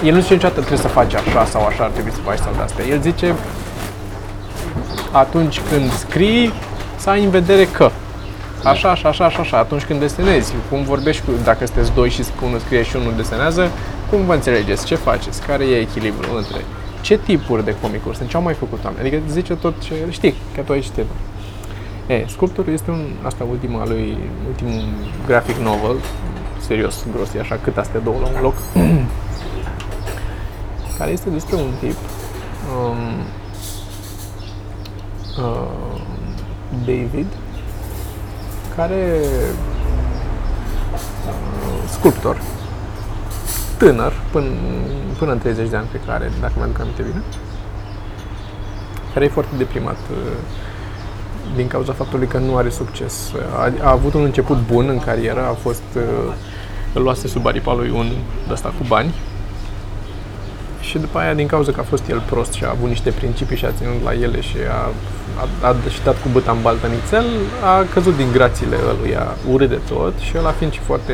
el nu zice niciodată trebuie să faci așa sau așa ar trebui să faci sau de astea. El zice atunci când scrii să ai în vedere că. Așa, așa, așa, așa, așa, atunci când desenezi, cum vorbești cu, dacă sunteți doi și unul scrie și unul desenează, cum vă înțelegeți, ce faceți, care e echilibrul între ce tipuri de comicuri sunt, ce au mai făcut oameni, adică zice tot ce știi, că tu ai citit. E, sculptorul este un, asta ultima lui, ultimul graphic novel, serios, gros, e așa cât astea două la un loc, care este despre un tip, um, uh, David, care uh, sculptor, tânăr, până, până în 30 de ani pe care, dacă mi-aduc aminte bine, care e foarte deprimat uh, din cauza faptului că nu are succes. A, a avut un început bun în carieră, a fost, uh, îl luase sub aripa lui un de ăsta cu bani și după aia, din cauza că a fost el prost și a avut niște principii și a ținut la ele și a, a, a și dat cu băta în baltă nițel, a căzut din grațiile ăluia urât de tot și ăla fiind și foarte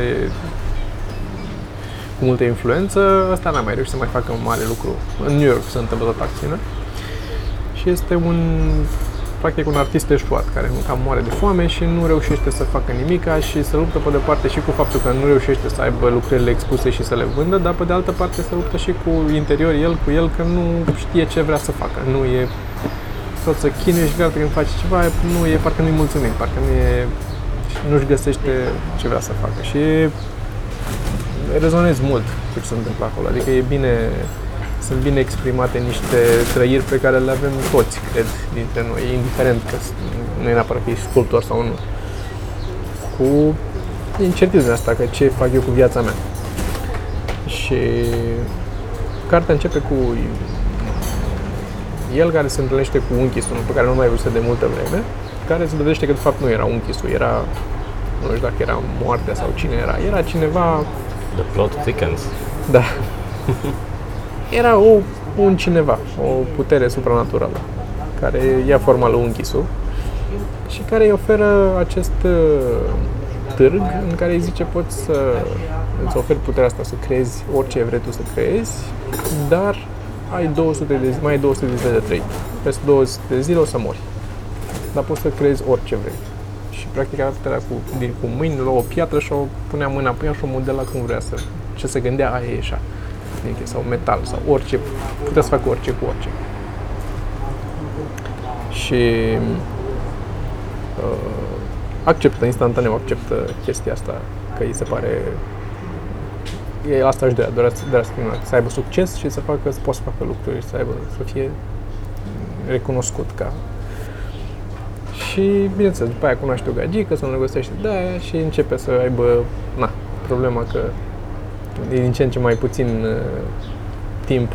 cu multă influență, ăsta n-a mai reușit să mai facă un mare lucru. În New York se întâmplă toată acțiunea și este un practic un artist eșuat care cam moare de foame și nu reușește să facă nimica și se luptă pe de parte și cu faptul că nu reușește să aibă lucrările expuse și să le vândă, dar pe de altă parte se luptă și cu interior el, cu el, că nu știe ce vrea să facă. Nu e tot să chinuie și gata când face ceva, nu e, parcă nu-i mulțumit, parcă nu e, nu-și găsește ce vrea să facă. Și rezonez mult cu ce se întâmplă acolo, adică e bine sunt bine exprimate niște trăiri pe care le avem toți, cred, dintre noi, indiferent că nu e neapărat că ești sculptor sau nu. Cu incertitudinea asta, că ce fac eu cu viața mea. Și cartea începe cu el care se întâlnește cu unchisul pe care nu mai văzut de multă vreme, care se dovedește că de fapt nu era unchisul, era nu știu dacă era moartea sau cine era, era cineva The plot thickens. da. Era o, un cineva, o putere supranaturală, care ia forma lui închisul și care îi oferă acest uh, târg în care îi zice poți să îți oferi puterea asta să creezi orice vrei tu să creezi, dar ai 200 de zi, mai ai 200 de zile de trăit. Peste 200 de zile o să mori. Dar poți să creezi orice vrei. Și practic avea puterea cu, din, cu mâinile, lua o piatră și o punea mâna pe ea și o modela cum vrea să, ce se gândea, aia ieșea nickel sau metal sau orice, putea să facă orice cu orice. Și uh, acceptă, instantaneu acceptă chestia asta, că îi se pare e asta își dorea, dorea, dorea să, fie, să aibă succes și să facă, să poată să facă lucruri, să aibă, să fie recunoscut ca. Și, bineînțeles, după aia cunoaște o gagică, se îndrăgostește de aia și începe să aibă, na, problema că e din ce în ce mai puțin uh, timp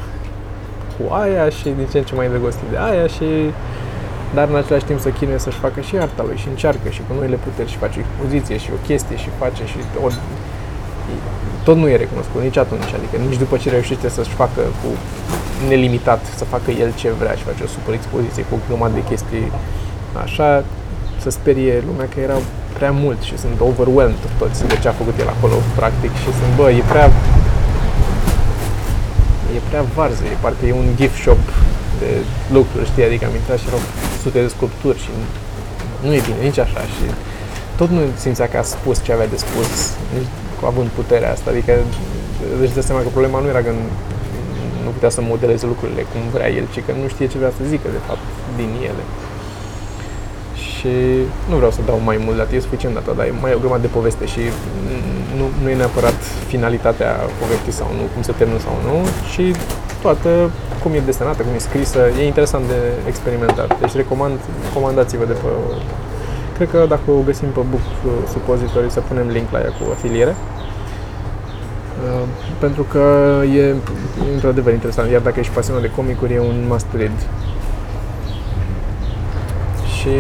cu aia și din ce în ce mai îndrăgostit de aia și dar în același timp să chinuie să-și facă și arta lui și încearcă și cu noile puteri și face o expoziție și o chestie și face și o, tot nu e recunoscut nici atunci, adică nici după ce reușește să-și facă cu nelimitat, să facă el ce vrea și face o super expoziție cu o grămadă de chestii așa, să sperie lumea că erau prea mult și sunt overwhelmed toți de ce a făcut el acolo, practic, și sunt, bă, e prea e prea varză, e parcă e un gift shop de lucruri, știi, adică am intrat și erau sute de sculpturi și nu e bine nici așa și tot nu simțea că a spus ce avea de spus, nici cu având puterea asta, adică își dă seama că problema nu era că nu putea să modeleze lucrurile cum vrea el, ci că nu știe ce vrea să zică, de fapt, din ele. și nu vreau să dau mai mult, dar e suficient data, dar e mai o grămadă de poveste și nu, nu e neapărat finalitatea poveștii sau nu, cum se termină sau nu, ci toată cum e desenată, cum e scrisă, e interesant de experimentat. Deci recomand, comandați-vă de pe... Cred că dacă o găsim pe Book Suppository să punem link la ea cu afiliere. Uh, pentru că e într-adevăr interesant, iar dacă ești pasionat de comicuri, e un must read. Și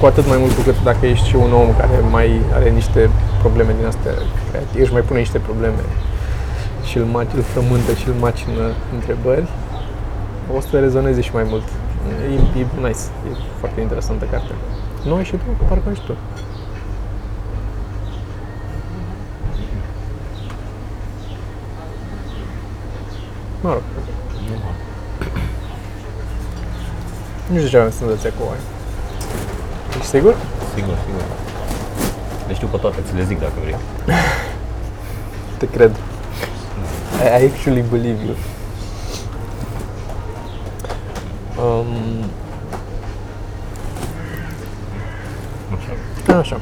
cu atât mai mult cu cât dacă ești și un om care mai are niște probleme din astea creative, își mai pune niște probleme și îl, maci, îl frământă și îl macină întrebări, o să rezoneze și mai mult. E, e nice, e foarte interesantă carte. Nu ai și tu? Parcă ai și tu. Mă rog, nu știu ce am senzația cu oameni. Ești sigur? Sigur, sigur. Le știu pe toate, ți le zic dacă vrei. Te cred. I, I actually believe you. Um, Așa. așa.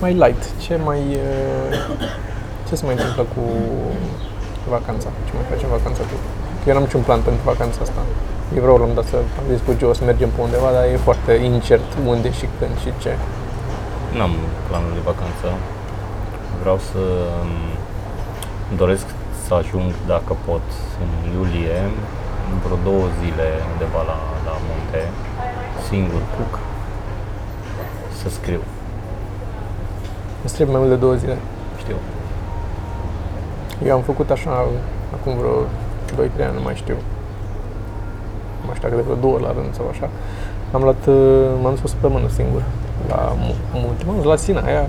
Mai light. Ce mai... uh, Ce se mai întâmplă cu vacanța? Ce mai facem vacanța cu? Că eu n-am niciun plan pentru vacanța asta. Eu vreau la un moment dat să am zis cu Joe să mergem pe undeva, dar e foarte incert unde și când și ce. N-am planul de vacanță. Vreau să îmi doresc să ajung, dacă pot, în iulie, în vreo două zile undeva la, la munte, singur, puc, să scriu. Îți trebuie mai mult de două zile. Știu. Eu am făcut așa acum vreo 2-3 ani, nu mai știu. Nu mai știu dacă de vreo două ori la rând sau așa. Am luat, uh, m-am dus o săptămână singur la mu- munte. M-am dus la Sinaia,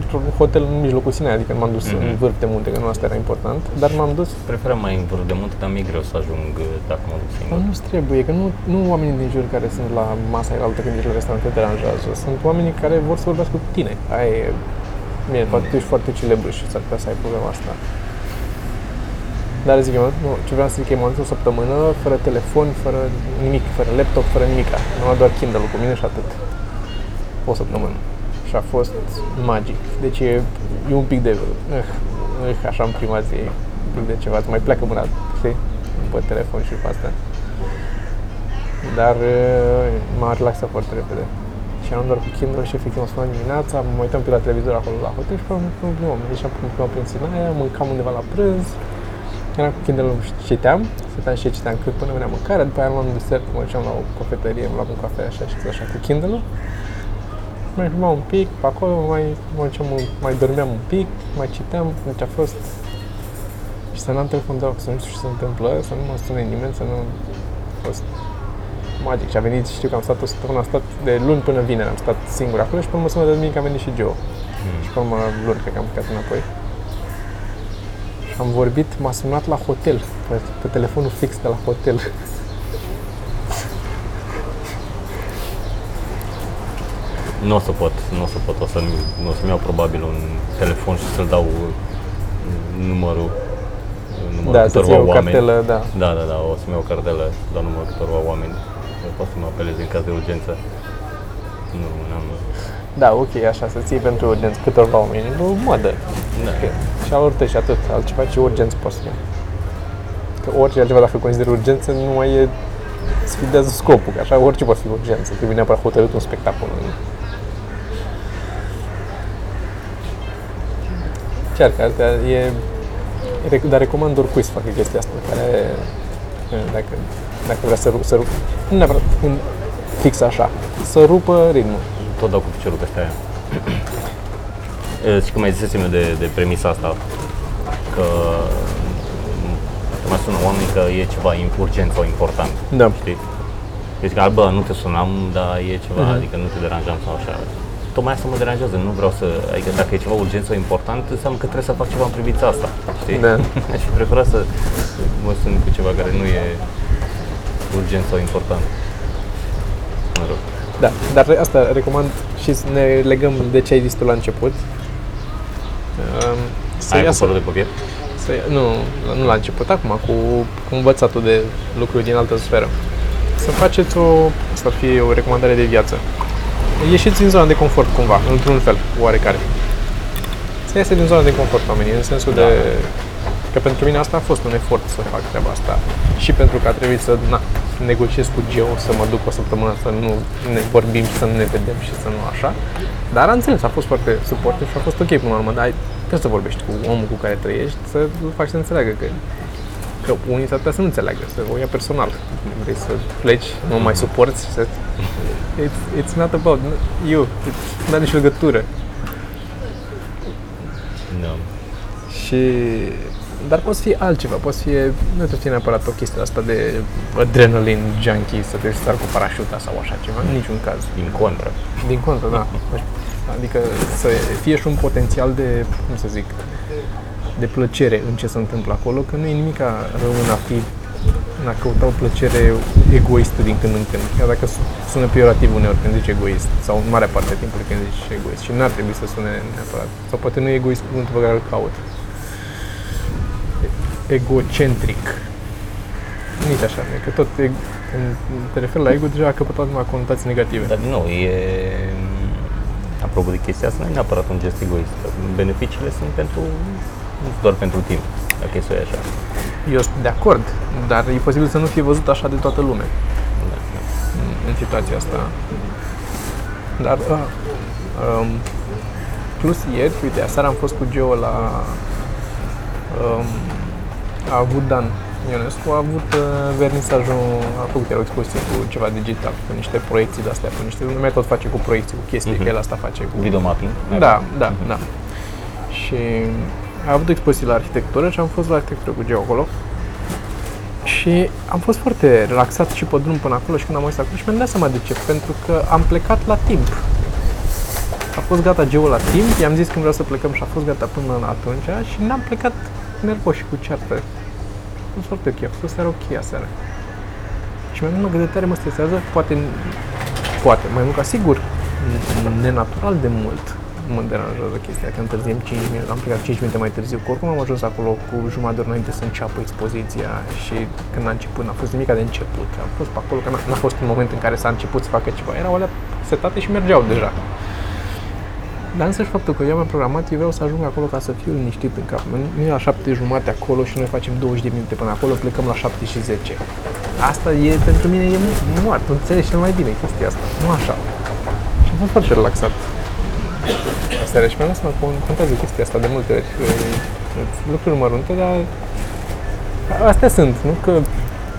într-un hotel în mijlocul Sinaia, adică nu m-am dus Mhm. în vârf de munte, că nu asta era important. Dar m-am dus Preferam mai în vârf de munte, dar mi-e greu să ajung uh, dacă mă duc Bă, singur. nu trebuie, că nu, nu oamenii din jur care sunt la masa altă când ești la restaurant te deranjează. Sunt oamenii care vor să vorbească cu tine. Aia e... Bine, poate tu ești foarte celebru și s-ar putea să ai problema asta. Dar zic eu, nu, ce vreau să zic e, m-am dus o săptămână fără telefon, fără nimic, fără laptop, fără nimic. Nu am doar Kindle-ul cu mine și atât. O săptămână. Și a fost magic. Deci e, e un pic de... Uh, uh, așa în prima zi, un pic de ceva, îți mai pleacă mâna, știi? Pe telefon și pe astea. Dar uh, m-a relaxat foarte repede. Și am doar cu Kindle și efectiv am sunat dimineața, mă uitam pe la televizor acolo la hotel și pe urmă până ieșeam până prima prin Sinaia, mâncam undeva la prânz, eram cu Kindle și citeam, stăteam și citeam cât până venea mâncarea, după aia luam desert, mă duceam la o cafetărie, îmi luam un cafea așa și așa cu Kindle-ul. Mai filmam un pic, pe acolo mai, mă duceam, un- mai dormeam un pic, mai citeam, deci a fost și să n-am telefon deloc, să nu știu ce se întâmplă, să nu mă sune nimeni, să nu... A fost magic. Și a venit, știu că am stat o săptămână, am stat de luni până vineri, am stat singur acolo și pe urmă săptămâna de duminică a venit și Joe. Mm. Și pe urmă luni, cred că am plecat înapoi. Și am vorbit, m-a sunat la hotel, pe, pe telefonul fix de la hotel. Nu o să pot, nu o să pot, o să, o să-mi iau probabil un telefon și să-l dau uh, numărul, numărul da, să-ți câtorva iei o oameni. cartelă, da. Da, da, da, o să-mi iau o cartelă, să dau numărul câtorva oameni. Eu pot să mă apelez în caz de urgență. Nu, n-am... Da, ok, așa, să-ți iei pentru urgență câtorva oameni, e o modă. Da. Că, și al tăi și atât, altceva ce urgență poți să fie. Că orice altceva dacă consideri urgență nu mai e sfidează scopul, că așa orice poate fi urgență, trebuie neapărat hotărât un spectacol. Nu? Chiar că asta e, rec- dar recomand oricui să facă chestia asta, care dacă, dacă vrea să, ru- să rup, nu neapărat un, fix așa, să rupă ritmul. Tot dau cu piciorul peste aia. Și că mai zisesem eu de, de premisa asta, că mă sună oamenii că e ceva urgent sau important. Da. Știi? Deci că, bă, nu te sunam, dar e ceva, Mhm. adică nu te deranjam sau așa. Tocmai asta mă deranjează, nu vreau să, adică dacă e ceva urgent sau important, înseamnă că trebuie să fac ceva în privința asta, știi? Da. Aș fi preferat să mă sun cu ceva care nu e urgent sau important. Mă rog. Da, dar asta recomand și să ne legăm de ce ai zis tu la început. Um, Să Ai cu iasă, părul de papier? să să, nu, nu la început, acum, cu, cu învățatul de lucruri din altă sferă. Să faceți o, asta ar fi o recomandare de viață. Ieșiți din zona de confort cumva, într-un fel, oarecare. Să iese din zona de confort oamenii, în sensul Da. de că pentru mine asta a fost un efort să fac treaba asta și pentru că a trebuit să na, negociez cu Geo, să mă duc o săptămână să nu ne vorbim și să nu ne vedem și să nu așa. Dar a înțeles, a fost foarte suportiv și a fost ok până la urmă, dar ai- trebuie să vorbești cu omul cu care trăiești, să îl faci să înțeleagă că că unii s-ar putea să nu înțeleagă, să o ia personal. Vrei să pleci, nu mai suporți, să... It's, it's not about you, it's, nu are nicio legătură. Da. Și... Dar poți fi altceva, poți fi, nu trebuie să fie neapărat o chestie asta de adrenaline junkie, să te sar cu parașuta sau așa ceva, în niciun caz. Din contră. Din contră, da. Adică să fie și un potențial de, cum să zic, de plăcere în ce se întâmplă acolo, că nu e nimic rău în a fi în a căuta o plăcere egoistă din când în când. Chiar dacă su- sună peorativ uneori când zici egoist, sau în marea parte a timpului când zici egoist. Și n-ar trebui să sune neapărat. Sau poate nu e egoist cuvântul pe care îl caut. Egocentric. Nici așa, că tot e, când te referi la ego, deja a căpătat numai conotații negative. Dar din nou, e... Apropo de chestia asta, nu e neapărat un gest egoist. că Beneficiile sunt pentru, nu doar pentru tine, dacă e să o iei așa. Eu sunt de acord, dar e posibil să nu fie văzut așa de toată lumea Da, da. în, în situația asta. Dar, uh, um, plus ieri, uite, aseară am fost cu Geo la... Um, a avut Dan Ionescu, a avut uh, vernisajul, a făcut el o expoziție cu ceva digital, cu niște proiecții de-astea, cu niște, nu mai tot face cu proiecții, cu chestii, Mhm. că el asta face cu Video mapping. Da, da, da. Și a avut o expoziție la arhitectură și am fost la arhitectură cu Geo acolo. Și am fost foarte relaxat și pe drum până acolo și când am ajuns acolo și mi-am dat seama de ce, pentru că am plecat la timp. A fost gata Geo la timp, i-am zis când vreau să plecăm și a fost gata până la atunci și n-am plecat nervoși cu ceartă. A fost foarte ok, a fost o seară ok aseară. Și mi-am gândit, de tare mă stresează, poate, poate, mai mult ca sigur, n- nenatural de mult mă deranjează chestia că întârziem 5 minute, am plecat 5 minute mai târziu, că oricum am ajuns acolo cu jumătate de oră înainte să înceapă expoziția și când a început, n-a fost nimic de început, am fost pe acolo, că n-a, n-a fost un moment în care s-a început să facă ceva, erau alea setate și mergeau deja. Dar însăși faptul că eu am programat, eu vreau să ajung acolo ca să fiu liniștit în cap. Nu nu e la 7 jumate acolo și noi facem 20 de minute până acolo, plecăm la 7 și 10. Asta e, pentru mine e mu- moart, tu înțelegi cel mai bine chestia asta, nu așa. Și am fost foarte relaxat. Asta și mi-am dat seama că contează chestia asta de multe ori. E- e- Lucruri mărunte, dar astea sunt, nu că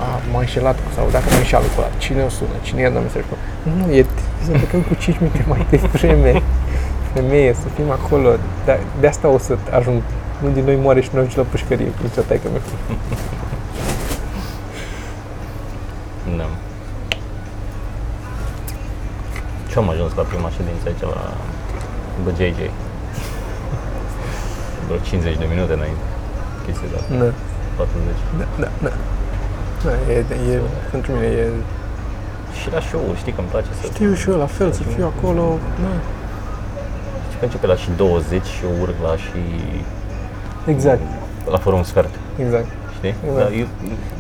a, m-a înșelat cu- sau dacă mă înșeală cu ăla, cine o sună, cine i-a dat mesaj cu Nu, e să plecăm cu 5 minute mai devreme. Femeie, să fim acolo. De, de asta o să ajung. Unul din noi moare și nu ajunge la pușcărie, cum zicea taică meu. Da. Și am ajuns la prima ședință aici la BJJ. Vreo 50 de minute înainte. Chestia de asta, Da, 40. da, da. da. Da, e, e, pentru mine e... Și la show știi că îmi place să... Știu și eu la fel, să fiu acolo. Da. Știi că începe la și 20 și eu urc la și... Exact, La fără un sfert, exact. știi? Exact. Da, eu,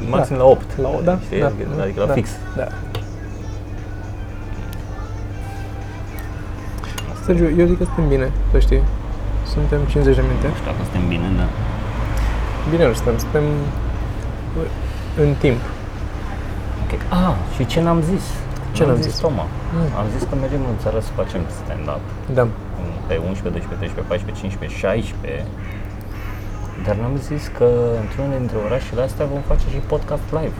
maxim la 8. La o, da, Știi? da, adică la da, fix. Da. Sergiu, eu zic că suntem bine, să știi. Suntem 50 de minute. Nu știu dacă suntem bine, da. Bine nu suntem, suntem în timp. Ok. Ah, și ce n-am zis? Ce n-am zis? Toma? Mm. Am zis că mergem în țară să facem stand-up Da. Pe 11, 12, 13, 14, 15, 16 dar n-am zis că într-unul dintre orașele astea vom face și podcast live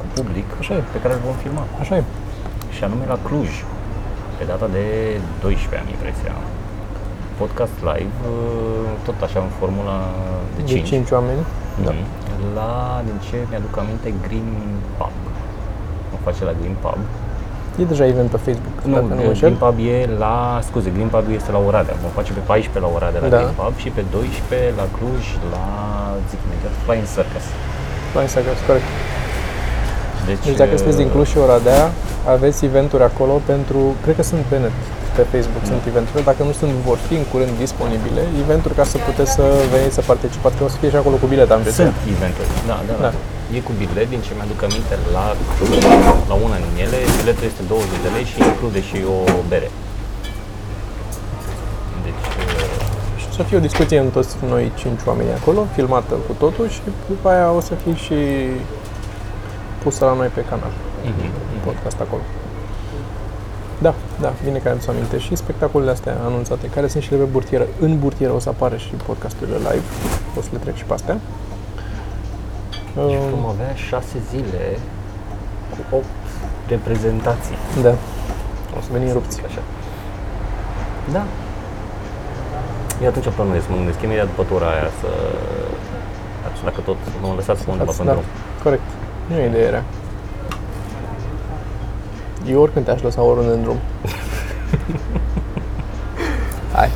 cu public Așa e. pe care îl vom filma Așa e. și anume la Cluj pe data de 12 am impresia podcast live uh, tot așa în formula de De 5, 5 oameni. Da. Mhm. la, din ce mi-aduc aminte, Green Pub vom face la Green Pub E deja event pe Facebook, nu, dacă nu mă Green înșel. Pub e la, scuze, Green Pub este la Oradea. Vom face pe 14 la Oradea la Da. Green Pub și pe 12 la Cluj la, zic imediat, Flying Circus. La Instagram, corect. Deci, Deci dacă sunteți din uh, Cluj și Oradea, aveți eventuri acolo pentru, cred că sunt pe net, pe Facebook sunt eventuri, dacă nu sunt, vor fi în curând disponibile, eventuri ca să puteți să veniți să participați, că o să fie și acolo cu bilet, am Sunt eventuri, da, da, Da. da. E cu bilet, din ce mi-aduc aminte, la Cluj, la una din ele, biletul este 20 de lei și include și o bere. Deci, uh, Și să fie o discuție în toți noi cinci oameni acolo, filmată cu totul și după aia o să fie și pusă la noi pe canal, mhm, podcast acolo. Da, da, bine că am să aminte. Și spectacolele astea anunțate, care sunt și ele pe burtieră. În burtieră o să apară și podcasturile live, o să le trec și pe astea. Deci Um, vom avea 6 zile cu 8 reprezentații. da, o să venim rupți. Așa. Da. Eu atunci planuiesc, mă gândesc imediat după tura aia să... Atunci, dacă tot mă lăsați pe undeva pe da, drum. corect. Nu e idee rea. Eu oricând te-aș lăsa oriunde în drum. Hai.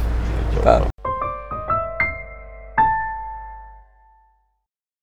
Da.